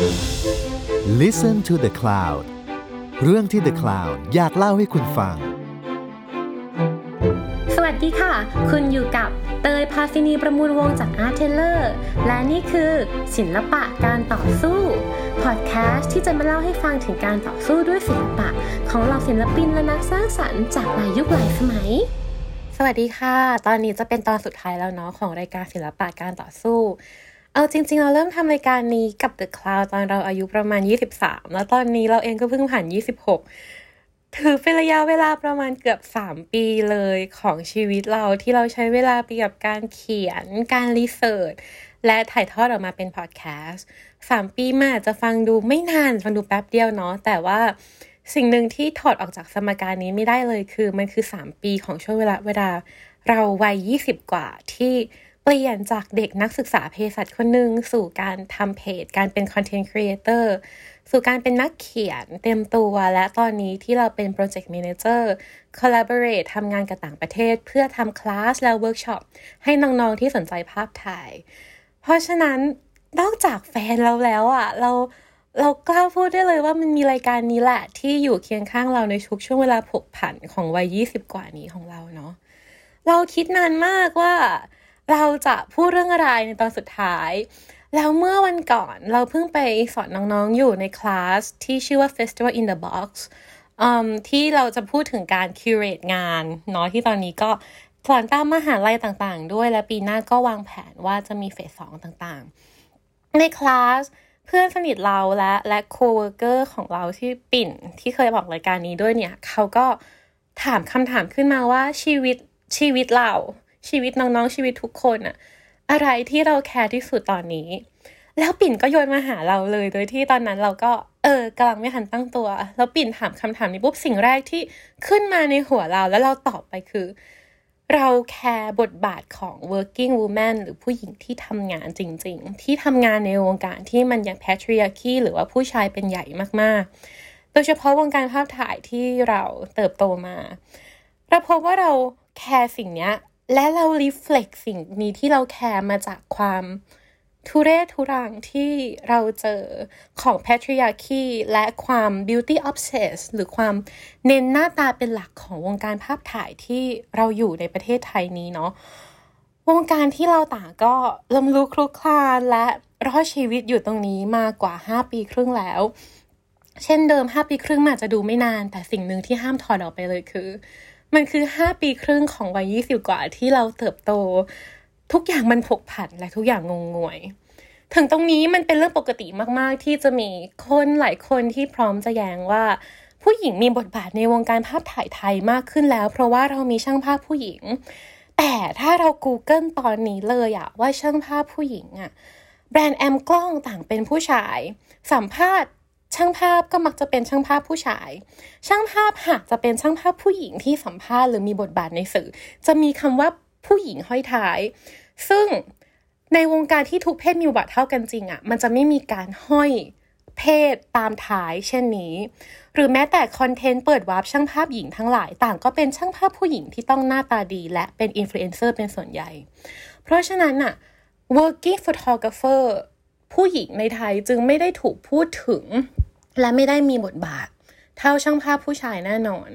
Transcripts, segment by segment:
Listen to the Cloud เรื่องที่ The Cloud อยากเล่าให้คุณฟัง สวัสดีค่ะ คุณอยู่กับเตยพาซินีประมูลวงศ์จากอาร์เทเลอร์และนี่คือศิลปะการต่อสู้พอดแคสต์ที่จะมาเล่าให้ฟังถึงการต่อสู้ด้วยศิลปะ ของเหล่าศิลปินและนักสร้างสรรค์จากหลายยุคหลายสมัยสวัสดีค่ะ ตอนนี้จะเป็นตอนสุดท้ายแล้วเนาะของรายการศิลปะการต่อสู้ เอาจริง ๆ เราเริ่มทำรายการนี้กับ The Cloud ตอนเราอายุประมาณ 23 แล้วตอนนี้เราเองก็เพิ่งผ่าน 26 ถือเป็นระยะเวลาประมาณเกือบ 3 ปีเลยของชีวิตเราที่เราใช้เวลาไปกับการเขียน การรีเสิร์ชและถ่ายทอดออกมาเป็นพอดแคสต์สามปีมาจะฟังดูไม่นานฟังดูแป๊บเดียวเนาะแต่ว่าสิ่งหนึ่งที่ถอดออกจากสมการนี้ไม่ได้เลยคือมันคือ 3 ปีของช่วงเวลาเวลาเราวัย 20 กว่าที่ เปลี่ยนจากเด็กนักศึกษาเภสัชคนหนึ่งสู่การทำเพจ การเป็น content creator สู่การเป็นนักเขียนเต็มตัวและตอนนี้ที่เราเป็นโปรเจกต์ a ม a เจอร์ collaborate ทำงานกับต่างประเทศ เพื่อทำคลาสและเวิร์กช็อปให้น้องๆที่สนใจภาพถ่าย เพราะฉะนั้นนอกจากแฟนเราแล้วอะ่ะ เราเรากล้าพูดได้เลยว่ามันมีรายการนี้แหละ ที่อยู่เคียงข้างเราในทุกช่วงเวลาผกผันของวัย 20 กว่านี้ของเราเนาะเราคิดนานมากว่า เราจะพูดเรื่องอะไรในตอนสุดท้าย แล้วเมื่อวันก่อนเราเพิ่งไปสอนน้องๆอยู่ในคลาสที่ชื่อว่า Festival in the Box ที่เราจะพูดถึงการ curate งานเนาะที่ตอนนี้ก็สอนตามมหาลัยต่างๆ ด้วยและปีหน้าก็วางแผนว่าจะมีเฟสสองต่างๆ ในคลาสเพื่อนสนิทเราและและโคเวอร์เกอร์ของเราที่ปิ่นที่เคยบอกรายการนี้ด้วยเนี่ย เขาก็ถามคำถามขึ้นมาว่าชีวิตชีวิตเรา ชีวิตน้องๆชีวิตทุกคนอะอะไรที่เราแคร์ที่สุดตอนนี้ แล้วปิ่นก็โยนมาหาเราเลยโดยที่ตอนนั้นเราก็เออกำลังไม่ทันตั้งตัว แล้วปิ่นถามคำถามนี้ปุ๊บสิ่งแรกที่ขึ้นมาในหัวเราแล้วเราตอบไปคือ เราแคร์บทบาทของ working woman หรือผู้หญิงที่ทำงานจริง ๆ ที่ทำงานในวงการที่มันยัง patriarchy หรือว่าผู้ชายเป็นใหญ่มากๆ โดยเฉพาะวงการภาพถ่ายที่เราเติบโตมา เราพบว่าเราแคร์สิ่งนี้ และเรา reflect สิ่งนี้ที่เราแคร์มาจากความทุเรศทุรังที่เราเจอของ patriarchy และความ beauty obsess หรือความเน้นหน้าตาเป็นหลักของวงการภาพถ่ายที่เราอยู่ในประเทศไทยนี้เนาะวงการที่เราต่างก็ลำลุกคลุกคลานและรอดชีวิตอยู่ตรงนี้มากกว่า 5 ปีครึ่งแล้ว เช่นเดิม 5 ปีครึ่งอาจจะดูไม่นาน แต่สิ่งหนึ่งที่ห้ามถอดออกไปเลยคือ มันคือห้าปีครึ่งของวัยยี่สิบกว่าที่เราเติบโต ทุกอย่างมันผกผันและทุกอย่างงงงวย ถึงตรงนี้มันเป็นเรื่องปกติมากๆ ที่จะมีคนหลายคนที่พร้อมจะแย้งว่า ผู้หญิงมีบทบาทในวงการภาพถ่ายไทยมากขึ้นแล้ว เพราะว่าเรามีช่างภาพผู้หญิง แต่ถ้าเรา Google ตอนนี้เลยอะว่าช่างภาพผู้หญิงอะแบรนด์แอมกล้องต่างเป็นผู้ชาย สัมภาษณ์ ช่างภาพก็มักจะเป็นช่างภาพผู้ชาย ช่างภาพหากจะเป็นช่างภาพผู้หญิงที่สัมภาษณ์หรือมีบทบาทในสื่อ จะมีคำว่าผู้หญิงห้อยท้าย ซึ่งในวงการที่ทุกเพศมีบทบาทเท่ากันจริงอะ่ะ มันจะไม่มีการห้อยเพศตามท้ายเช่นนี้ หรือแม้แต่คอนเทนต์เปิดวาร์ปช่างภาพหญิงทั้งหลาย ต่างก็เป็นช่างภาพผู้หญิงที่ต้องหน้าตาดี และเป็นอินฟลูเอนเซอร์เป็นส่วนใหญ่ เพราะฉะนั้นอะ working photographer ผู้หญิงในไทยจึงไม่ได้ถูกพูดถึง และไม่ได้มีบทบาท เท่าช่างภาพผู้ชายแน่นอน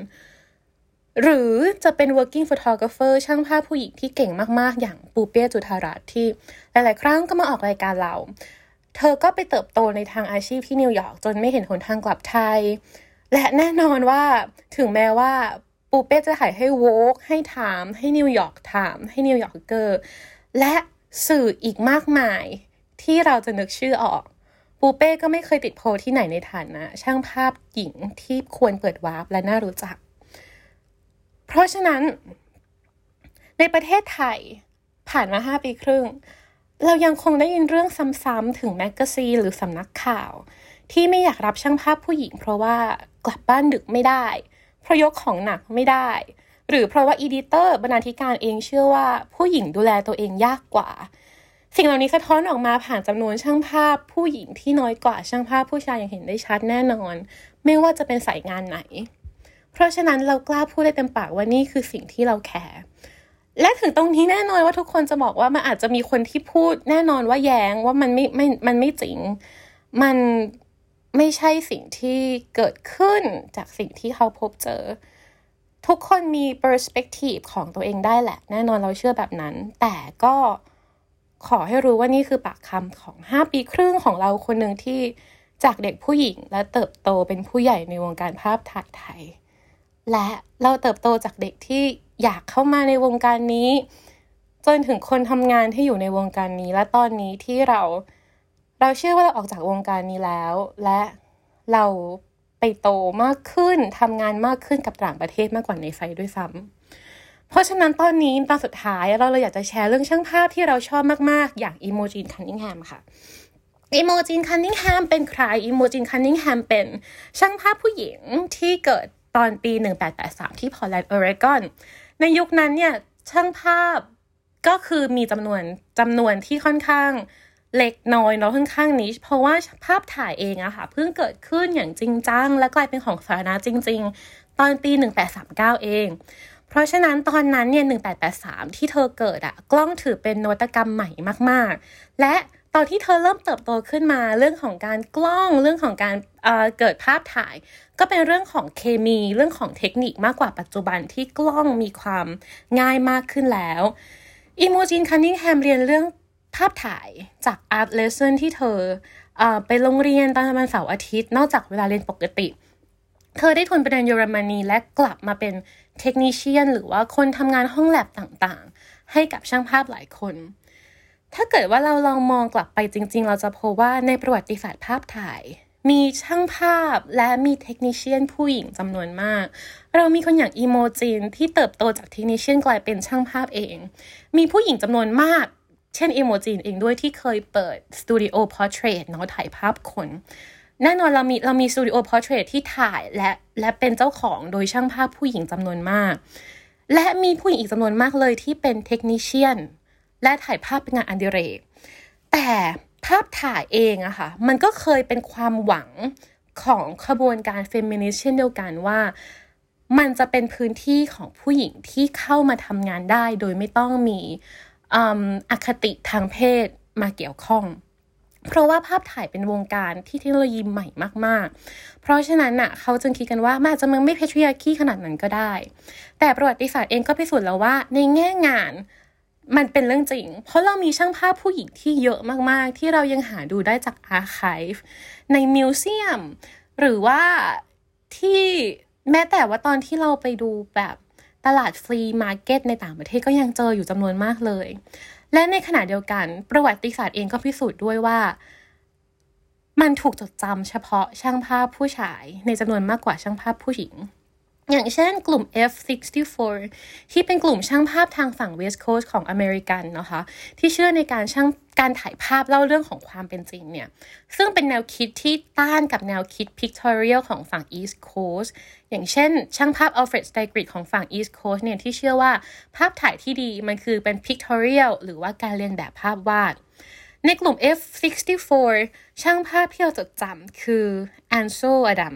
หรือจะเป็น working photographer ช่างภาพผู้หญิงที่เก่งมาก ๆ อย่างปูเป้จุธารัตที่หลาย ๆ ครั้งก็มาออกรายการเรา เธอก็ไปเติบโตในทางอาชีพที่นิวยอร์กจนไม่เห็นหนทางกลับไทย และแน่นอนว่าถึงแม้ว่าปูเป้จะถ่ายให้ Vogue ให้ Time ให้ New York Times ให้ New Yorker และสื่ออีกมากมาย ที่เราจะนึกชื่อออก ปูเป้ก็ไม่เคยติดโผที่ไหนในฐานะ ช่างภาพหญิงที่ควรเปิดวาร์ปและน่ารู้จัก เพราะฉะนั้น ในประเทศไทยผ่านมาห้าปีครึ่ง เรายังคงได้ยินเรื่องซ้ำๆถึงแมกกาซีนหรือสำนักข่าว ที่ไม่อยากรับช่างภาพผู้หญิง เพราะว่ากลับบ้านดึกไม่ได้เพราะยกของหนักไม่ได้ หรือเพราะว่า editor บรรณาธิการเองเชื่อว่าผู้หญิงดูแลตัวเองยากกว่า สิ่งเหล่านี้สะท้อนออกมาผ่านจำนวนช่างภาพผู้หญิงที่น้อยกว่าช่างภาพผู้ชายอย่างเห็นได้ชัดแน่นอน ไม่ว่าจะเป็นสายงานไหน เพราะฉะนั้นเรากล้าพูดได้เต็มปากว่านี่คือสิ่งที่เราแคร์และถึงตรงนี้แน่นอนว่าทุกคนจะบอกว่ามันอาจจะมีคนที่พูดแน่นอนว่าแย้งว่ามันไม่ไม่มันไม่จริง มันไม่ใช่สิ่งที่เกิดขึ้นจากสิ่งที่เขาพบเจอ ทุกคนมี perspective ของตัวเองได้แหละ แน่นอนเราเชื่อแบบนั้น แต่ก็ ขอให้รู้ว่านี่คือปากคำของ 5 ปีครึ่งของเราคนหนึ่งที่จากเด็กผู้หญิงและเติบโตเป็นผู้ใหญ่ในวงการภาพถ่ายไทย และเราเติบโตจากเด็กที่อยากเข้ามาในวงการนี้ จนถึงคนทำงานที่อยู่ในวงการนี้ และตอนนี้ที่เราเราเชื่อว่าเราออกจากวงการนี้แล้ว และเราไปโตมากขึ้นทำงานมากขึ้นกับต่างประเทศมากกว่าในไทยด้วยซ้ำ เพราะฉะนั้นตอนนี้ตอนสุดท้ายเราเลยอยากจะแชร์เรื่องช่างภาพที่เราชอบมากๆ อย่าง Imogen Cunningham ค่ะ Imogen Cunningham เป็นใคร Imogen Cunningham เป็นช่างภาพผู้หญิงที่เกิดตอนปี 1883 ที่พอร์ตแลนด์ออริกอน ในยุคนั้นเนี่ยช่างภาพก็คือมีจำนวนจำนวนที่ค่อนข้างเล็กน้อยเนาะค่อนข้างนิชเพราะว่าภาพถ่ายเองอะค่ะเพิ่งเกิดขึ้นอย่างจริงจัง และกลายเป็นของสาธารณะจริง ๆ ตอนปี 1839 เองเพ ราะฉะนั้นตอนนั้นเนี่ย 1883 ที่เธอเกิดอะกล้องถือเป็นนวัตกรรมใหม่มาก ๆ และตอนที่เธอเริ่มเติบโตขึ้นมาเรื่องของการกล้องเรื่องของการเเกิดภาพถ่าย ก็เป็นเรื่องของเคมีเรื่องของเทคนิคมากกว่าปัจจุบันที่กล้องมีความง่ายมากขึ้นแล้ว Imogen Cunningham เรียนเรื่องภาพถ่ายจาก art lesson ที่เธออไปโรงเรียนตอนวันเสาร์อาทิตย์ นอกจากเวลาเรียนปกติเธอได้ทุนไปเรียนเยอรมนีและกลับมาเป็น technician หรือว่าคนทำงานห้องแล็บต่างๆ ให้กับช่างภาพหลายคน ถ้าเกิดว่าเราลองมองกลับไปจริง ๆ เราจะพบว่าในประวัติศาสตร์ภาพถ่าย มีช่างภาพและมี technician ผู้หญิงจำนวนมาก เรามีคนอย่าง Imogen ที่เติบโตจาก technician กลายเป็นช่างภาพเอง มีผู้หญิงจำนวนมาก เช่น Imogen เองด้วยที่เคยเปิดสตูดิโอ portrait เนาะถ่ายภาพคน แน่นอนเรามีเรามีสตูดิโอ portrait ที่ถ่ายและและเป็นเจ้าของโดยช่างภาพผู้หญิงจำนวนมาก และมีผู้หญิงอีกจำนวนมากเลยที่เป็น technician และถ่ายภาพเป็นงานอันดิเรก แต่ภาพถ่ายเองอะค่ะ มันก็เคยเป็นความหวังของขบวนการเฟมินิสต์เช่นเดียวกันว่า มันจะเป็นพื้นที่ของผู้หญิงที่เข้ามาทำงานได้ โดยไม่ต้องมีอคติทางเพศมาเกี่ยวข้อง เพราะว่าภาพถ่ายเป็นวงการที่เทคโนโลยีใหม่มาก ๆ เพราะฉะนั้นน่ะเขาจึงคิดกันว่ามันอาจจะมันไม่ patriarchy ขนาดนั้นก็ได้ แต่ประวัติศาสตร์เองก็พิสูจน์แล้วว่า ในแง่งานมันเป็นเรื่องจริง เพราะเรามีช่างภาพผู้หญิงที่เยอะมาก ๆ ที่เรายังหาดูได้จาก archive ใน museum หรือว่าที่แม้แต่ว่าตอนที่เราไปดูแบบตลาด flea market ในต่างประเทศก็ยังเจออยู่จำนวนมากเลย และในขณะเดียวกันประวัติศาสตร์เองก็พิสูจน์ด้วยว่า มันถูกจดจำเฉพาะช่างภาพผู้ชายในจำนวนมากกว่าช่างภาพผู้หญิง อย่างเช่นกลุ่ม F64 ที่เป็นกลุ่มช่างภาพทางฝั่ง West Coast ของอเมริกันนะคะ ที่เชื่อในการช่างการถ่ายภาพเล่าเรื่องของความเป็นจริงเนี่ย ซึ่งเป็นแนวคิดที่ต้านกับแนวคิด pictorial ของฝั่ง East Coast อย่างเช่น ช่างภาพ Alfred Stieglitz ของฝั่ง East Coast เนี่ย ที่เชื่อว่าภาพถ่ายที่ดีมันคือเป็น pictorial หรือว่าการเรียนแบบภาพวาดในกลุ่ม F64 ช่างภาพที่เราจดจำคือ Ansel Adam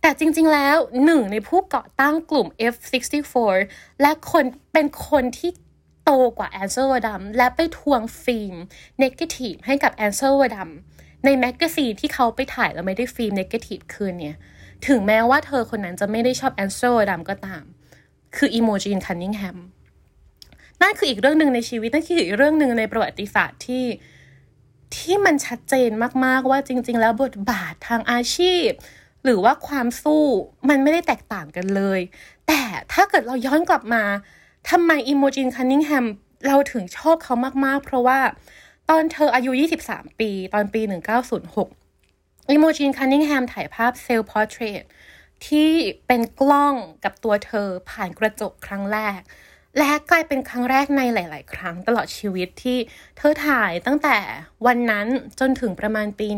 แต่จริง ๆ แล้วหนึ่งในผู้ก่อตั้งกลุ่ม F64 และคนเป็นคนที่โตกว่า Ansel Adams และไปทวงฟิล์ม negative ให้กับ Ansel Adams ในแมกกาซีนที่เขาไปถ่ายแล้วไม่ได้ฟิล์ม negative คืนเนี่ย ถึงแม้ว่าเธอคนนั้นจะไม่ได้ชอบ Ansel Adams ก็ตาม คือ Imogen Cunningham นั่นคืออีกเรื่องหนึ่งในชีวิตนั่นคืออีกเรื่องหนึ่งในประวัติศาสตร์ที่ที่มันชัดเจนมากๆว่าจริง ๆ แล้วบทบาททางอาชีพ หรือว่าความสู้มันไม่ได้แตกต่างกันเลย แต่ถ้าเกิดเราย้อนกลับมาทำไม Imogen Cunningham เราถึงชอบเขามากๆ เพราะว่าตอนเธออายุ 23 ปี ตอนปี 1906 Imogen Cunningham ถ่ายภาพ self-portrait ที่เป็นกล้องกับตัวเธอผ่านกระจกครั้งแรก และกลายเป็นครั้งแรกในหลาย ๆ ครั้งตลอดชีวิตที่เธอถ่ายตั้งแต่วันนั้นจนถึงประมาณปี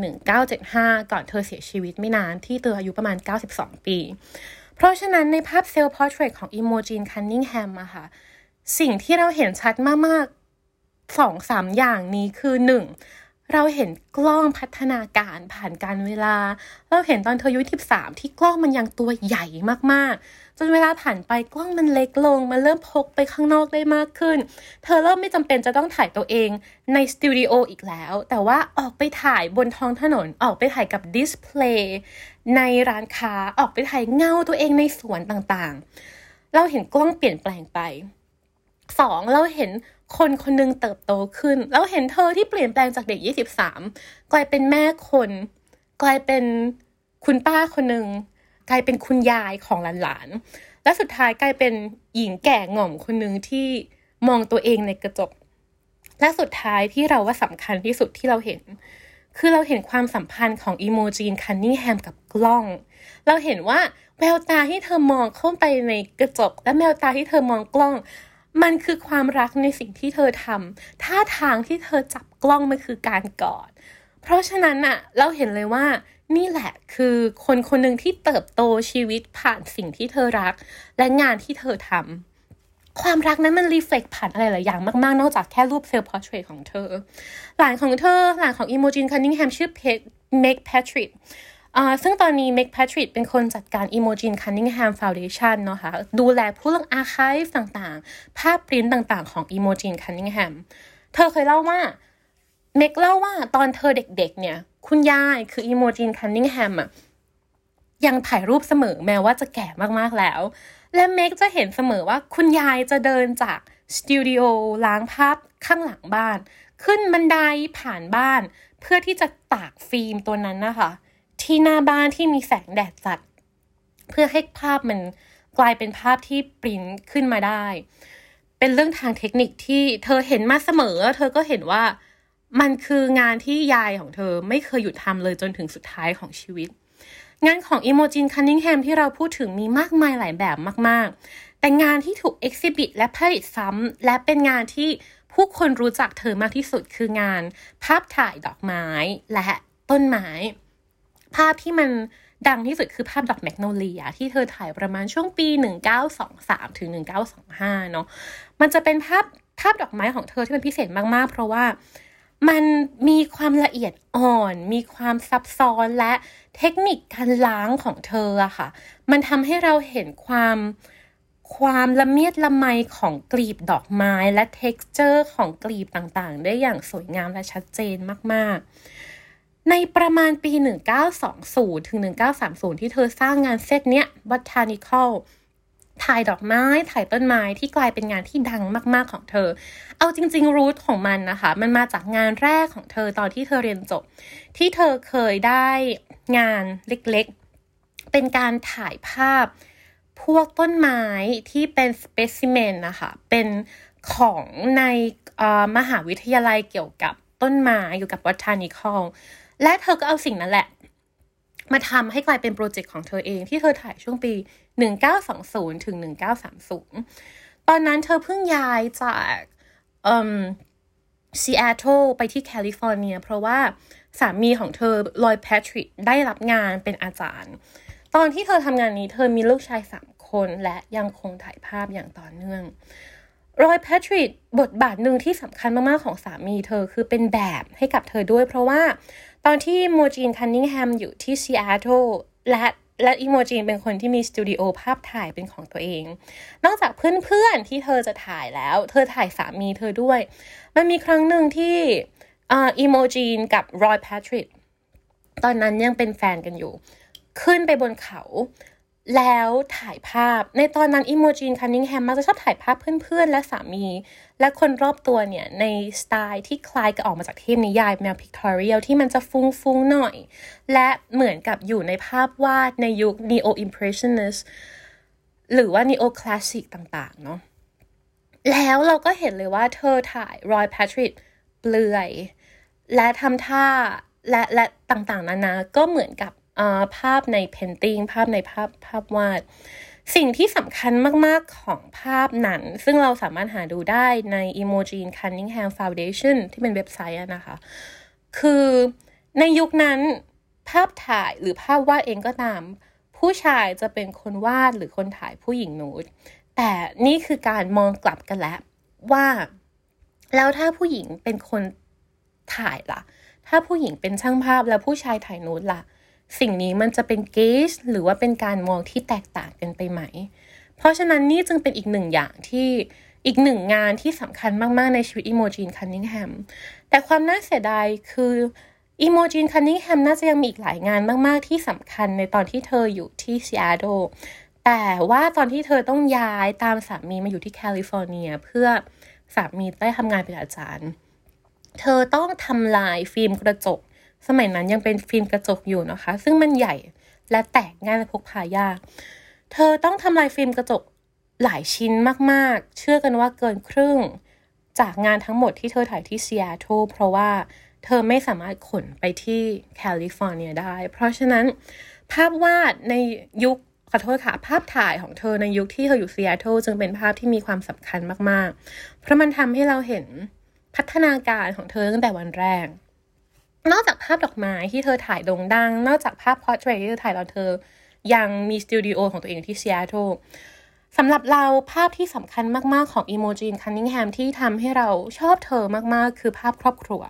1975 ก่อนเธอเสียชีวิตไม่นานที่เธออายุประมาณ 92 ปี เพราะฉะนั้นในภาพ self-portrait ของ Imogen Cunningham อะค่ะ สิ่งที่เราเห็นชัดมาก ๆ สองสามอย่างนี้คือหนึ่งเราเห็นกล้องพัฒนาการผ่านกาลเวลา เราเห็นตอนเธออายุยี่สิบสามที่กล้องมันยังตัวใหญ่มาก ๆ จนเวลาผ่านไปกล้องมันเล็กลง มันเริ่มพกไปข้างนอกได้มากขึ้น เธอเริ่มไม่จำเป็นจะต้องถ่ายตัวเองในสตูดิโออีกแล้ว แต่ว่าออกไปถ่ายบนท้องถนน ออกไปถ่ายกับดิสเพลย์ในร้านค้า ออกไปถ่ายเงาตัวเองในสวนต่างๆ เราเห็นกล้องเปลี่ยนแปลงไปสองเราเห็นคนคนนึงเติบโตขึ้นแล้วเห็นเธอที่เปลี่ยนแปลงจากเด็ก 23 กลายเป็นแม่คน กลายเป็นคุณป้าคนหนึ่ง กลายเป็นคุณยายของหลานๆ และสุดท้ายกลายเป็นหญิงแก่ง่อมคนหนึ่งที่มองตัวเองในกระจก และสุดท้ายที่เราว่าสำคัญที่สุดที่เราเห็น คือเราเห็นความสัมพันธ์ของอีโมจีนคันนิงแฮมกับกล้อง เราเห็นว่าแววตาที่เธอมองเข้าไปในกระจก และแววตาที่เธอมองกล้องมันคือความรักในสิ่งที่เธอทำ ท่าทางที่เธอจับกล้องมันคือการกอด เพราะฉะนั้นอะเราเห็นเลยว่า นี่แหละคือคนคนหนึ่งที่เติบโตชีวิตผ่านสิ่งที่เธอรัก และงานที่เธอทำความรักนั้นมัน reflect ผ่านอะไรหลายอย่างมาก ๆ นอกจากแค่รูป self-portrait ของเธอ หลานของเธอ หลานของ Imogen Cunningham ชื่อ Meg Partridge ซึ่งตอนนี้ Meg Partridge เป็นคนจัดการ Imogen Cunningham Foundation เนาะคะดูแลผู้เรื่อง archive ต่างๆ ภาพปริ้นต่างๆ ของ Imogen Cunningham เธอเคยเล่าว่าเมกเล่าว่าตอนเธอเด็กๆเนี่ย คุณยายคือ Imogen Cunningham อะยังถ่ายรูปเสมอแม้ว่าจะแก่มากๆแล้ว และเมกจะเห็นเสมอว่าคุณยายจะเดินจากสตูดิโอล้างภาพข้างหลังบ้าน ขึ้นบันไดผ่านบ้าน เพื่อที่จะตากฟิล์มตัวนั้นนะคะ ที่หน้าบ้านที่มีแสงแดดจัด เพื่อให้ภาพมันกลายเป็นภาพที่ปริ้นขึ้นมาได้ เป็นเรื่องทางเทคนิคที่เธอเห็นมาเสมอ เธอก็เห็นว่า มันคืองานที่ยายของเธอไม่เคยหยุดทำเลยจนถึงสุดท้ายของชีวิต งานของอิโมจินคันนิงแฮมที่เราพูดถึงมีมากมายหลายแบบมาก ๆ แต่งานที่ถูกเอ็กซิบิทและผลิตซ้ำและเป็นงานที่ผู้คนรู้จักเธอมากที่สุดคืองาน ภาพถ่ายดอกไม้และต้นไม้ ภาพที่มันดังที่สุดคือภาพดอกแมกโนเลีย ที่เธอถ่ายประมาณช่วงปี 1923ถึง1925 เนาะมันจะเป็นภาพภาพดอกไม้ของเธอที่เป็นพิเศษมาก ๆ เพราะว่า มันมีความละเอียดอ่อน มีความซับซ้อนและเทคนิคการล้างของเธออะค่ะ มันทำให้เราเห็นความความละเมียดละไมของกลีบดอกไม้และเท็กซ์เจอร์ของกลีบต่างๆ ได้อย่างสวยงามและชัดเจนมากๆ ในประมาณปี 1920 ถึง 1930 ที่เธอสร้างงานเซตเนี้ย Botanical ถ่ายดอกไม้ ถ่ายต้นไม้ที่กลายเป็นงานที่ดังมาก ๆของเธอ เอาจริง ๆ รูทของมันนะคะ มันมาจากงานแรกของเธอตอนที่เธอเรียนจบ ที่เธอเคยได้งานเล็กๆ เป็นการถ่ายภาพพวกต้นไม้ที่เป็นสเปซิเมนนะคะ เป็นของในมหาวิทยาลัยเกี่ยวกับต้นไม้อยู่กับ botanical และเธอก็เอาสิ่งนั้นแหละ มาทำให้กลายเป็นโปรเจกต์ของเธอเองที่เธอถ่ายช่วงปี 1920 ถึง 1930 ตอนนั้นเธอเพิ่งย้ายจากซีแอตเทิลไปที่แคลิฟอร์เนีย เพราะว่าสามีของเธอ Roi Partridge ได้รับงานเป็นอาจารย์ ตอนที่เธอทำงานนี้เธอมีลูกชายสามคนและยังคงถ่ายภาพอย่างต่อเนื่องRoi Partridge บทบาทหนึ่งที่สำคัญมาก ๆ ของสามีเธอคือเป็นแบบให้กับเธอด้วย เพราะว่าตอนที่ Imogen Cunningham อยู่ที่ซีแอตเทิลและ และ Imogen เป็นคนที่มีสตูดิโอภาพถ่ายเป็นของตัวเอง นอกจากเพื่อนๆที่เธอจะถ่ายแล้ว เธอถ่ายสามีเธอด้วย มันมีครั้งหนึ่งที่ Imogen กับ Roi Partridge ตอนนั้นยังเป็นแฟนกันอยู่ ขึ้นไปบนเขา แล้วถ่ายภาพในตอนนั้นอิโมจินคันนิงแฮมมักจะชอบถ่ายภาพเพื่อนๆ และสามี และคนรอบตัวเนี่ย ในสไตล์ที่คล้ายกับออกมาจากเทพนิยายแนวพิกทอเรียลที่มันจะฟุ้งๆ หน่อย และเหมือนกับอยู่ในภาพวาดในยุค neo impressionist หรือว่า neo classic ต่างๆ เนาะแล้วเราก็เห็นเลยว่าเธอถ่ายรอยแพทริกเปลือย และทำท่าและและต่างๆ นานาก็เหมือนกับ ภาพในเพนติงภาพในภาพภาพวาด สิ่งที่สำคัญมาก ๆ ของภาพนั้น ซึ่งเราสามารถหาดูได้ใน Imogen Cunningham Foundation ที่เป็นเว็บไซต์นะคะ คือในยุคนั้นภาพถ่ายหรือภาพวาดเองก็ตาม ผู้ชายจะเป็นคนวาดหรือคนถ่ายผู้หญิงนูดแต่นี่คือการมองกลับกันแล้วว่า แล้วถ้าผู้หญิงเป็นคนถ่ายล่ะ ถ้าผู้หญิงเป็นช่างภาพแล้วผู้ชายถ่ายนูด ล่ะ สิ่งนี้มันจะเป็น gaze หรือว่าเป็นการมองที่แตกต่างกันไปไหม เพราะฉะนั้นนี่จึงเป็นอีกหนึ่งอย่างที่อีกหนึ่งงานที่สำคัญมาก ๆ ในชีวิต Imogen Cunningham แต่ความน่าเสียดายคือ Imogen Cunningham น่าจะยังมีอีกหลายงานมาก ๆ ที่สำคัญในตอนที่เธออยู่ที่ซีแอตเทิลแต่ว่าตอนที่เธอต้องย้ายตามสามีมาอยู่ที่แคลิฟอร์เนีย เพื่อสามีได้ทำงานเป็นอาจารย์ เธอต้องทำลายฟิล์มกระจก สมัยนั้นยังเป็นฟิล์มกระจกอยู่นะคะ ซึ่งมันใหญ่และแตกง่ายและพกพายาก เธอต้องทำลายฟิล์มกระจกหลายชิ้นมากๆ เชื่อกันว่าเกินครึ่ง จากงานทั้งหมดที่เธอถ่ายที่ซีแอตเทิลเพราะว่าเธอไม่สามารถขนไปที่แคลิฟอร์เนียได้ เพราะฉะนั้นภาพวาดในยุคขอโทษค่ะภาพถ่ายของเธอในยุคที่เธออยู่ซีแอตเทิลจึงเป็นภาพที่มีความสำคัญมากๆ เพราะมันทำให้เราเห็นพัฒนาการของเธอตั้งแต่วันแรก นอกจากภาพดอกไม้ที่เธอถ่ายโด่งดัง นอกจากภาพ portrait ที่เธอถ่ายตอนเธอ ยังมีสตูดิโอของตัวเองที่ซีแอตเทิลสำหรับเราภาพที่สำคัญมาก ๆ ของอีโมจินคันนิงแฮมที่ทำให้เราชอบเธอมาก ๆ คือภาพครอบครัว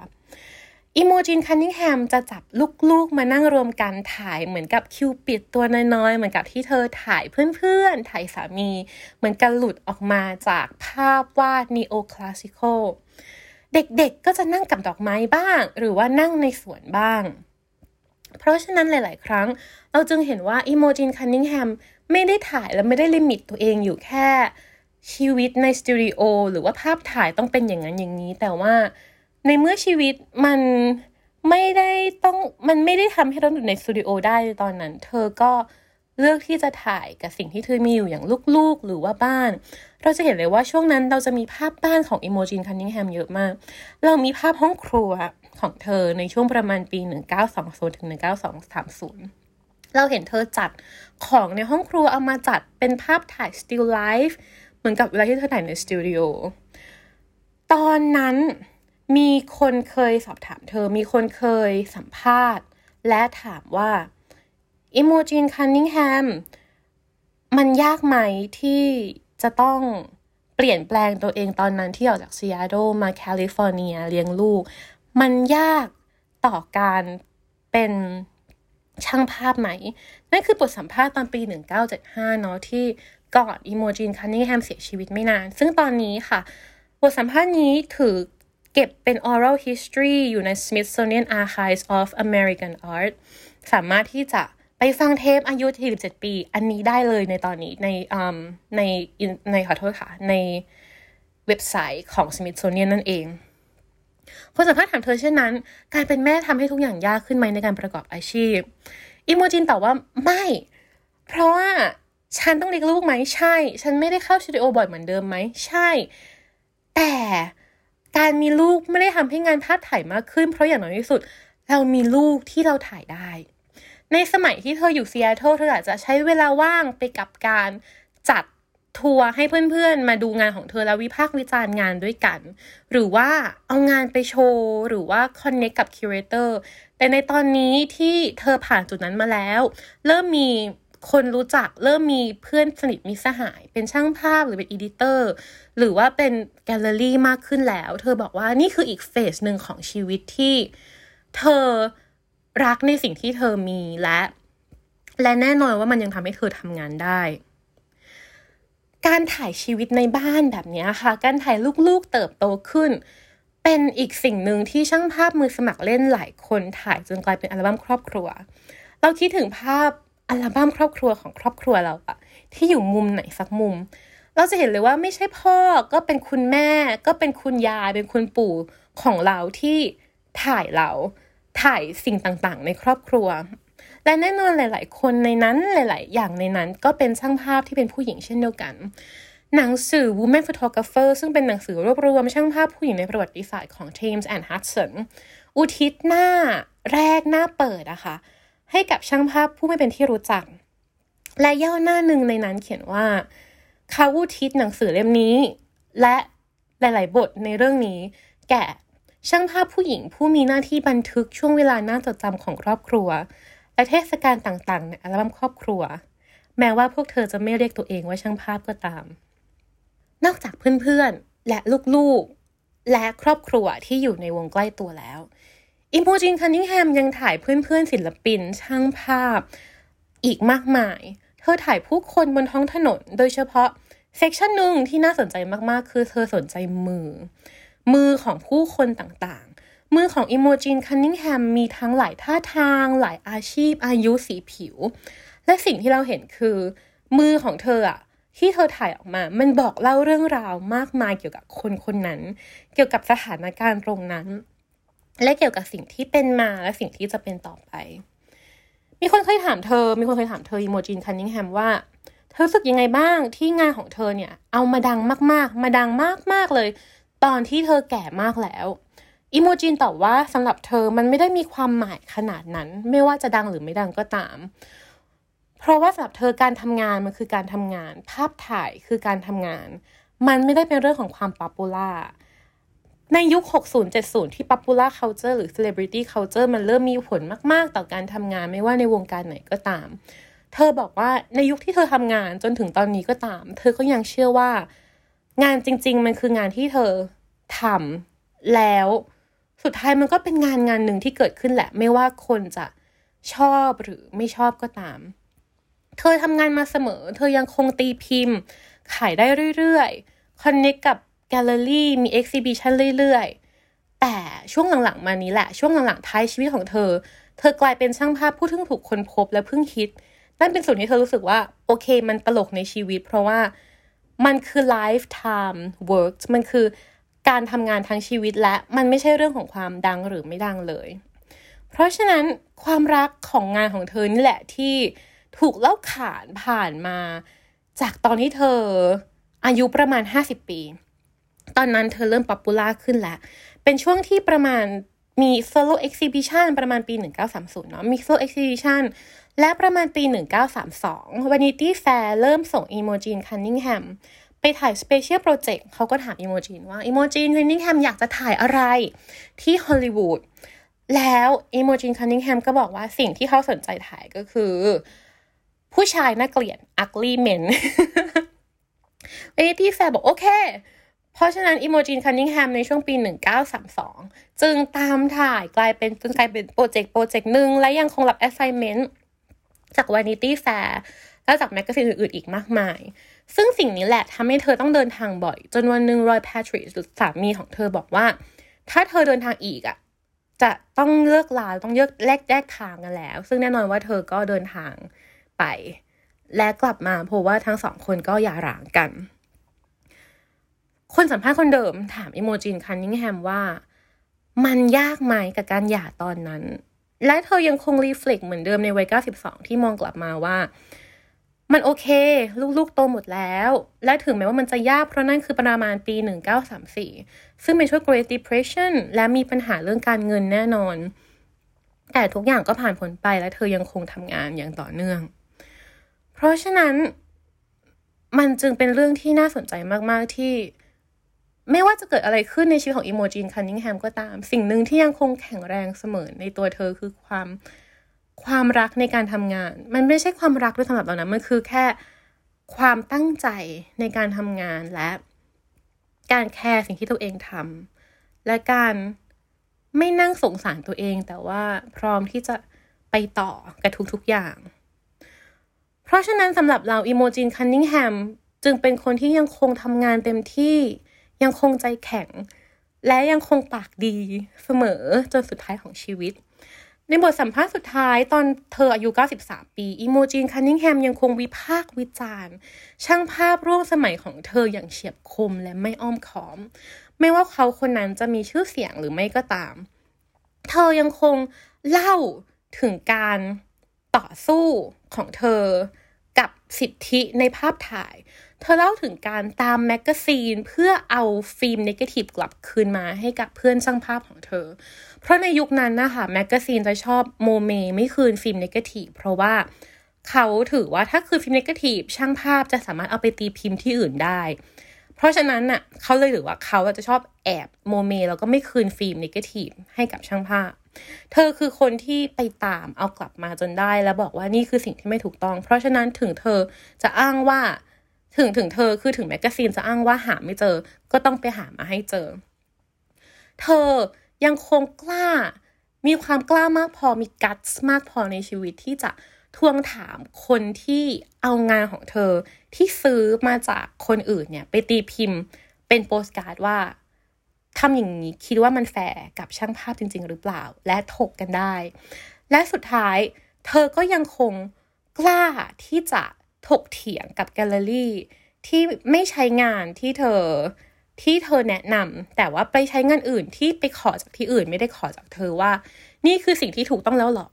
Imogen Cunningham จะจับลูก ๆ มานั่งรวมกันถ่ายเหมือนกับคิวปิดตัวน้อยๆ เหมือนกับที่เธอถ่ายเพื่อนๆ ถ่ายสามี เหมือนกันหลุดออกมาจากภาพวาด neoclassical เด็กๆก็จะนั่งกับดอกไม้บ้าง หรือว่านั่งในสวนบ้าง เพราะฉะนั้นหลาย ๆ ครั้ง เราจึงเห็นว่า Imogen Cunningham ไม่ได้ถ่ายและไม่ได้ limit ตัวเองอยู่แค่ ชีวิตในสตูดิโอหรือว่าภาพถ่ายต้องเป็นอย่างนั้นอย่างนี้ แต่ว่าในเมื่อชีวิตมันไม่ได้ต้องมันไม่ได้ทำให้เราอยู่ในสตูดิโอได้ตอนนั้น เธอก็เเลือกที่จะถ่ายกับสิ่งที่เธอมีอยู่อย่างลูกๆ หรือว่าบ้าน เราจะเห็นเลยว่าช่วงนั้นเราจะมีภาพบ้านของอิโมจินคันนิงแฮมเยอะมาก เรามีภาพห้องครัวของเธอในช่วงประมาณปี 1920ถึง1930 เราเห็นเธอจัดของในห้องครัวเอามาจัดเป็นภาพถ่าย still life เหมือนกับเวลาที่เธอถ่ายในสตูดิโอ ตอนนั้นมีคนเคยสอบถามเธอ มีคนเคยสัมภาษณ์ และถามว่า Imogen Cunningham มันยากไหมที่จะต้องเปลี่ยนแปลงตัวเองตอนนั้นที่ออกจากซีแอตเทิลมาแคลิฟอร์เนียเลี้ยงลูก มันยากต่อการเป็นช่างภาพไหม นั่นคือบทสัมภาษณ์ตอนปี 1975 เนาะที่ก่อนอิโมจินคันนิงแฮมเสียชีวิตไม่นาน ซึ่งตอนนี้ค่ะ บทสัมภาษณ์นี้ถือเก็บเป็น oral history อยู่ใน Smithsonian Archives of American Art สามารถที่จะ ไปฟังเทปอายุ 47 ปี อันนี้ได้เลยในตอนนี้ในในในขอโทษค่ะ ในเว็บไซต์ของ Smithsonian นั่นเองคนสัมภาษณ์ถามเธอเช่นนั้น การเป็นแม่ทำให้ทุกอย่างยากขึ้นไหมในการประกอบอาชีพ Imogen ตอบว่าไม่ เพราะว่าฉันต้องเลี้ยงลูกไหมใช่ ฉันไม่ได้เข้าสตูดิโอบ่อยเหมือนเดิมไหมใช่ แต่การมีลูกไม่ได้ทำให้งานภาพถ่ายยากขึ้น เพราะอย่างน้อยที่สุด เรามีลูกที่เราถ่ายได้ ในสมัยที่เธออยู่ซีแอตเทิลเธออาจจะใช้เวลาว่างไปกับการจัดทัวร์ให้เพื่อนๆ มาดูงานของเธอแล้ววิพากษ์วิจารณ์งานด้วยกัน หรือว่าเอางานไปโชว์ หรือว่า connect กับ curatorแต่ในตอนนี้ที่เธอผ่านจุดนั้นมาแล้ว เริ่มมีคนรู้จักเริ่มมีเพื่อนสนิทมิตรสหาย เป็นช่างภาพหรือเป็น editor หรือว่าเป็นแกลเลอรี่มากขึ้นแล้ว เธอบอกว่านี่คืออีก phase หนึ่งของชีวิตที่ เธอ รักในสิ่งที่เธอมีและ และแน่นอนว่ามันยังทำให้เธอทำงานได้ การถ่ายชีวิตในบ้านแบบนี้ค่ะ การถ่ายลูกๆเติบโตขึ้น เป็นอีกสิ่งหนึ่งที่ช่างภาพมือสมัครเล่นหลายคนถ่ายจนกลายเป็นอัลบั้มครอบครัว เราคิดถึงภาพอัลบั้มครอบครัวของครอบครัวเราอะที่อยู่มุมไหนสักมุม เราจะเห็นเลยว่าไม่ใช่พ่อก็เป็นคุณแม่ ก็เป็นคุณยายเป็นคุณปู่ของเราที่ถ่ายเรา ถ่ายสิ่งต่างๆ ในครอบครัว และแน่นอนหลาย ๆ คนในนั้นหลาย ๆ อย่างในนั้นก็เป็นช่างภาพที่เป็นผู้หญิงเช่นเดียวกัน หนังสือ Woman Photographer ซึ่งเป็นหนังสือรวบรวมช่างภาพผู้หญิงในประวัติศาสตร์ของ James and Hudson อุทิศหน้าแรกหน้าเปิดอะคะ่ะให้กับช่างภาพผู้ไม่เป็นที่รู้จัก และย่อหน้าหนึ่งในนั้นเขียนว่าเขาวุทิศหนังสือเล่มนี้ และหลาย ๆ บทในเรื่องนี้ แก่ ช่างภาพผู้หญิงผู้มีหน้าที่บันทึกช่วงเวลาน่าจดจำของครอบครัว และเทศกาลต่างๆ ในอัลบั้มครอบครัว แม้ว่าพวกเธอจะไม่เรียกตัวเองว่าช่างภาพก็ตาม นอกจากเพื่อนๆ และลูกๆ และครอบครัวที่อยู่ในวงใกล้ตัวแล้ว Imogen Cunningham ยังถ่ายเพื่อนๆ ศิลปิน ช่างภาพ อีกมากมาย เธอถ่ายผู้คนบนท้องถนน โดยเฉพาะ section หนึ่งที่น่าสนใจมากๆ คือเธอสนใจมือ มือของผู้คนต่างๆ มือของ Imogen Cunningham มีทั้งหลายท่าทาง หลายอาชีพ อายุสีผิว และสิ่งที่เราเห็นคือ มือของเธออะที่เธอถ่ายออกมา มันบอกเล่าเรื่องราวมากมายเกี่ยวกับคนคนนั้น เกี่ยวกับสถานการณ์ตรงนั้น และเกี่ยวกับสิ่งที่เป็นมาและสิ่งที่จะเป็นต่อไป มีคนเคยถามเธอ มีคนเคยถามเธออีโมจินคันนิงแฮมว่า เธอรู้สึกยังไงบ้างที่งานของเธอเนี่ย เอามาดังมาก ๆ มาดังมาก ๆ เลย ตอนที่เธอแก่มากแล้วอีโมจินตอบว่าสำหรับเธอมันไม่ได้มีความหมายขนาดนั้น ไม่ว่าจะดังหรือไม่ดังก็ตาม เพราะว่าสำหรับเธอการทำงานมันคือการทำงาน ภาพถ่ายคือการทำงาน มันไม่ได้เป็นเรื่องของความ popular ในยุค 60-70 ที่ popular culture หรือ celebrity culture มันเริ่มมีผลมาก ๆ ต่อการทำงานไม่ว่าในวงการไหนก็ตาม เธอบอกว่าในยุคที่เธอทำงานจนถึงตอนนี้ก็ตาม เธอก็ยังเชื่อว่า งานจริง ๆ มันคืองานที่เธอทำแล้วสุดท้ายมันก็เป็นงานงานหนึ่งที่เกิดขึ้นแหละ ไม่ว่าคนจะชอบหรือไม่ชอบก็ตาม เธอทำงานมาเสมอ เธอยังคงตีพิมพ์ ขายได้เรื่อยๆ คอนเนคกับแกลเลอรี่มีเอ็กซิบิชันเรื่อยๆ แต่ช่วงหลังๆ มานี้แหละ ช่วงหลังๆ ท้ายชีวิตของเธอ เธอกลายเป็นช่างภาพผู้ทึ่งถูกคนพบและเพิ่งคิด นั่นเป็นส่วนที่เธอรู้สึกว่า โอเค มันตลกในชีวิต เพราะว่า มันคือ lifetime work มันคือการทำงานทั้งชีวิตและมันไม่ใช่เรื่องของความดังหรือไม่ดังเลย เพราะฉะนั้นความรักของงานของเธอนี่แหละที่ถูกเล่าขานผ่านมา จากตอนที่เธออายุประมาณ 50 ปี ตอนนั้นเธอเริ่ม popular ขึ้นแล้ว เป็นช่วงที่ประมาณมี solo exhibition ประมาณปี 1930 เนาะมี solo exhibition และประมาณปี 1932 Vanity Fair เริ่มส่งอีโมจินคันนิงแฮมไปถ่าย special project เขาก็ถามอีโมจินว่าอีโมจินคันนิงแฮมอยากจะถ่ายอะไรที่ฮอลลีวูดแล้วอีโมจินคันนิงแฮมก็บอกว่าสิ่งที่เขาสนใจถ่ายก็คือ ผู้ชายน่าเกลียด ugly men Vanity Fair บอกโอเค เพราะฉะนั้นอีโมจินคันนิงแฮมในช่วงปี 1932 จึงตามถ่ายกลายเป็นจนกลายเป็นโปรเจกต์โปรเจกต์หนึ่งและยังคงรับ assignment จาก Vanity Fair และจากแมกกาซีนอื่นๆอีกมากมาย ซึ่งสิ่งนี้แหละทำให้เธอต้องเดินทางบ่อย จนวันหนึ่งรอยแพทริกสามีของเธอบอกว่า ถ้าเธอเดินทางอีกอะ่ะจะต้องเลือกลาต้องเลือกแลกแยกทางกันแล้ว ซึ่งแน่นอนว่าเธอก็เดินทางไป และกลับมาเพราะว่าทั้งสองคนก็หย่าร้างกัน คนสัมภาษณ์คนเดิมถามอิโมจินคันนิงแฮมว่า มันยากไหมกับการหย่าตอนนั้น และเธอยังคงรีเฟล็กเหมือนเดิมในวัย 92 ที่มองกลับมาว่า มันโอเค ลูกๆโตหมดแล้ว และถึงแม้ว่ามันจะยากเพราะนั่นคือประมาณปี 1934 ซึ่งเป็นช่วง Great Depression และมีปัญหาเรื่องการเงินแน่นอน แต่ทุกอย่างก็ผ่านพ้นไปและเธอยังคงทำงานอย่างต่อเนื่อง เพราะฉะนั้นมันจึงเป็นเรื่องที่น่าสนใจมาก ๆ ที่ ไม่ว่าจะเกิดอะไรขึ้นในชีวิตของอิโมจินคันนิงแฮมก็ตาม สิ่งหนึ่งที่ยังคงแข็งแรงเสมอในตัวเธอคือความความรักในการทำงาน มันไม่ใช่ความรักด้วยสำหรับเรานะมันคือแค่ความตั้งใจในการทำงานและการแคร์สิ่งที่ตัวเองทำและการไม่นั่งสงสารตัวเอง แต่ว่าพร้อมที่จะไปต่อกับทุกๆอย่าง เพราะฉะนั้นสำหรับเราอิโมจินคันนิงแฮมจึงเป็นคนที่ยังคงทำงานเต็มที่ ยังคงใจแข็ง และยังคงปากดีเสมอจนสุดท้ายของชีวิต ในบทสัมภาษณ์สุดท้ายตอนเธออายุ 93 ปีอีโมจินคันนิงแฮมยังคงวิพากษ์วิจารณ์ ช่างภาพร่วมสมัยของเธออย่างเฉียบคมและไม่อ้อมค้อม ไม่ว่าเขาคนนั้นจะมีชื่อเสียงหรือไม่ก็ตาม เธอยังคงเล่าถึงการต่อสู้ของเธอ สิทธิในภาพถ่าย เธอเล่าถึงการตามแมกกาซีนเพื่อเอาฟิล์มเนกาทีฟกลับคืนมาให้กับเพื่อนช่างภาพของเธอ เพราะในยุคนั้นนะคะแมกกาซีนจะชอบโมเมไม่คืนฟิล์มเนกาทีฟเพราะว่าเขาถือว่าถ้าคือฟิล์มเนกาทีฟช่างภาพจะสามารถเอาไปตีพิมพ์ที่อื่นได้ เพราะฉะนั้นน่ะเขาเลยหรือว่าเขาจะชอบแอบโมเมแล้วก็ไม่คืนฟิล์มเนกาทีฟให้กับช่างภาพ เธอคือคนที่ไปตามเอากลับมาจนได้ แล้วบอกว่านี่คือสิ่งที่ไม่ถูกต้อง เพราะฉะนั้นถึงเธอจะอ้างว่าถึงถึงเธอคือถึงแมกกาซีนจะอ้างว่าหาไม่เจอ ก็ต้องไปหามาให้เจอ เธอยังคงกล้า มีความกล้ามากพอมี guts มากพอในชีวิตที่จะทวงถามคนที่เอางานของเธอที่ซื้อมาจากคนอื่นเนี่ย ไปตีพิมพ์เป็นโปสการ์ดว่า ทำอย่างนี้คิดว่ามันแฟร์กับช่างภาพจริง ๆ หรือเปล่า และถกกันได้ และสุดท้ายเธอก็ยังคงกล้าที่จะถกเถียงกับแกลเลอรี่ที่ไม่ใช้งานที่เธอที่เธอแนะนำแต่ว่าไปใช้งานอื่นที่ไปขอจากที่อื่นไม่ได้ขอจากเธอว่า นี่คือสิ่งที่ถูกต้องแล้วหรอ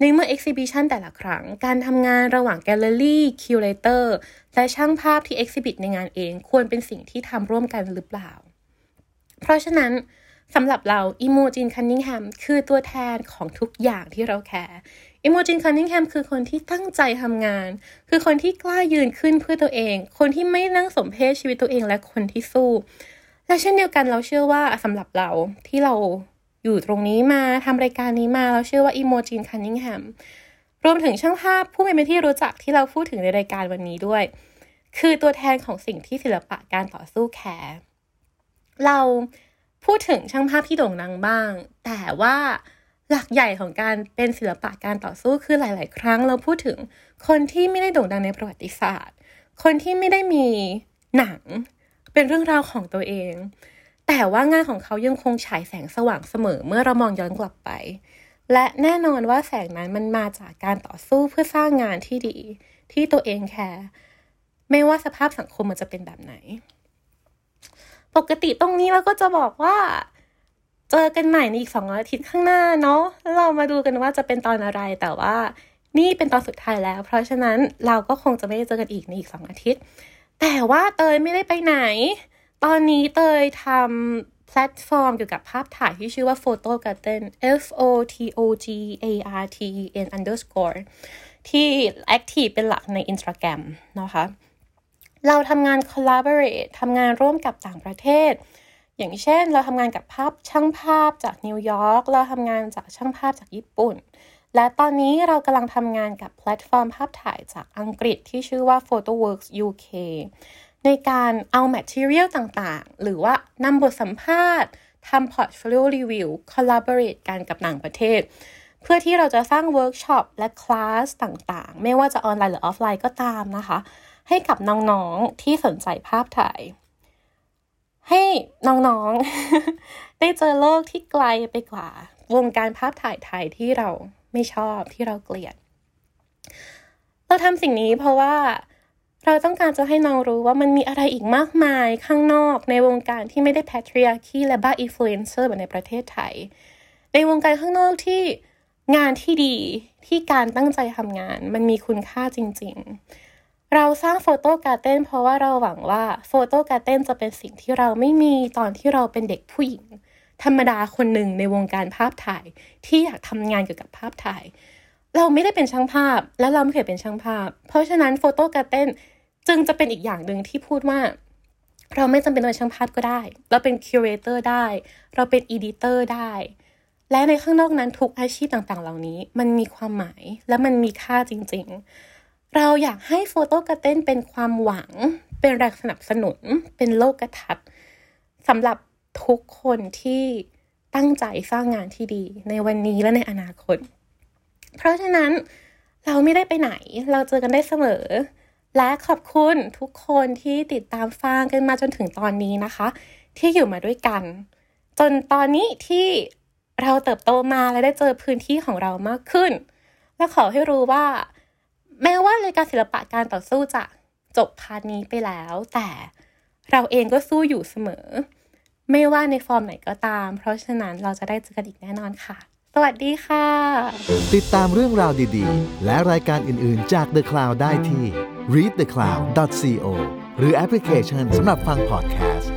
ในเมื่อ exhibition แต่ละครั้ง การทำงานระหว่างแกลเลอรี่ curator และช่างภาพที่ exhibit ในงานเองควรเป็นสิ่งที่ทำร่วมกันหรือเปล่า เพราะฉะนั้นสำหรับเราอิโมจินคันนิงแฮมคือตัวแทนของทุกอย่างที่เราแคร์อิโมจินคันนิงแฮมคือคนที่ตั้งใจทำงาน คือคนที่กล้ายืนขึ้นเพื่อตัวเอง คนที่ไม่นั่งสมเพศชีวิตตัวเองและคนที่สู้ และเช่นเดียวกันเราเชื่อว่าสำหรับเราที่เราอยู่ตรงนี้มาทำรายการนี้มาเราเชื่อว่าอิโมจินคันนิงแฮมรวมถึงช่างภาพผู้เป็นที่รู้จักที่เราพูดถึงในรายการวันนี้ด้วย คือตัวแทนของสิ่งที่ศิลปะการต่อสู้แคร์ เราพูดถึงช่างภาพที่โด่งดังบ้าง แต่ว่าหลักใหญ่ของการเป็นศิลปะการต่อสู้คือหลาย ๆ ครั้งเราพูดถึงคนที่ไม่ได้โด่งดังในประวัติศาสตร์ คนที่ไม่ได้มีหนังเป็นเรื่องราวของตัวเอง แต่ว่างานของเขายังคงฉายแสงสว่างเสมอเมื่อเรามองย้อนกลับไป และแน่นอนว่าแสงนั้นมันมาจากการต่อสู้เพื่อสร้างงานที่ดี ที่ตัวเองแคร์ไม่ว่าสภาพสังคมมันจะเป็นแบบไหน ปกติตรงนี้เราก็จะบอกว่า เจอกันใหม่ในอีกสองอาทิตย์ข้างหน้าเนาะแล้วเรามาดูกันว่าจะเป็นตอนอะไรแต่ว่านี่เป็นตอนสุดท้ายแล้ว เพราะฉะนั้นเราก็คงจะไม่ได้เจอกันอีกในอีกสองอาทิตย์ แต่ว่าเตยไม่ได้ไปไหน ตอนนี้เตยทำแพลตฟอร์มเกี่ยวกับภาพถ่ายที่ชื่อว่า Photo Garden F O T O G A R T E N underscore ที่ active เป็นหลักใน Instagram นะคะ เราทำงาน collaborate ทำงานร่วมกับต่างประเทศ อย่างเช่น เราทำงานกับภาพช่างภาพจากนิวยอร์ก เราทำงานจากช่างภาพจากญี่ปุ่น และตอนนี้เรากำลังทำงานกับแพลตฟอร์มภาพถ่ายจากอังกฤษที่ชื่อว่า PhotoWorks UK ในการเอา material ต่างๆ หรือว่านำบทสัมภาษณ์ทำ portfolio review collaborate กันกับต่างประเทศ เพื่อที่เราจะสร้างเวิร์กช็อปและคลาสต่างๆ ไม่ว่าจะออนไลน์หรือออฟไลน์ก็ตามนะคะ ให้กับน้องๆที่สนใจภาพถ่าย ให้น้องๆ ได้เจอโลกที่ไกลไปกว่า วงการภาพถ่ายไทยที่เราไม่ชอบที่เราเกลียด เราทำสิ่งนี้เพราะว่าเราต้องการจะให้น้องรู้ว่ามันมีอะไรอีกมากมายข้างนอกในวงการที่ไม่ได้ patriarchy และบ้าอินฟลูเอนเซอร์แบบในประเทศไทย ในวงการข้างนอกที่งานที่ดีที่การตั้งใจทำงาน มันมีคุณค่าจริง ๆ เราสร้างโฟโต้การ์เด้นเพราะว่าเราหวังว่าโฟโต้การ์เด้นจะเป็นสิ่งที่เราไม่มีตอนที่เราเป็นเด็กผู้หญิง ธรรมดาคนหนึ่งในวงการภาพถ่ายที่อยากทำงานเกี่ยวกับภาพถ่าย เราไม่ได้เป็นช่างภาพและเราไม่เคยเป็นช่างภาพ เพราะฉะนั้นโฟโต้การ์เด้นจึงจะเป็นอีกอย่างหนึ่งที่พูดว่า เราไม่จำเป็นต้องเป็นช่างภาพก็ได้ เราเป็น curator ได้ เราเป็น editor ได้และในข้างนอกนั้นทุกอาชีพต่างๆ เหล่านี้ มันมีความหมายและมันมีค่าจริง ๆ เราอยากให้โฟโต้กระเต้นเป็นความหวัง เป็นแรงสนับสนุน เป็นโลกทัศน์สำหรับทุกคนที่ตั้งใจสร้างงานที่ดี ในวันนี้และในอนาคต เพราะฉะนั้นเราไม่ได้ไปไหน เราเจอกันได้เสมอ และขอบคุณทุกคนที่ติดตามฟังกันมาจนถึงตอนนี้นะคะ ที่อยู่มาด้วยกัน จนตอนนี้ที่เราเติบโตมาและได้เจอพื้นที่ของเรามากขึ้น และขอให้รู้ว่า แม้ว่ารายการศิลปะการต่อสู้จะจบพาร์ทนี้ไปแล้ว แต่เราเองก็สู้อยู่เสมอ ไม่ว่าในฟอร์มไหนก็ตาม เพราะฉะนั้นเราจะได้เจอกันอีกแน่นอนค่ะ สวัสดีค่ะ ติดตามเรื่องราวดีๆ และรายการอื่นๆจาก The Cloud ได้ที่ readthecloud.co หรือแอปพลิเคชันสำหรับฟังพอดแคสต์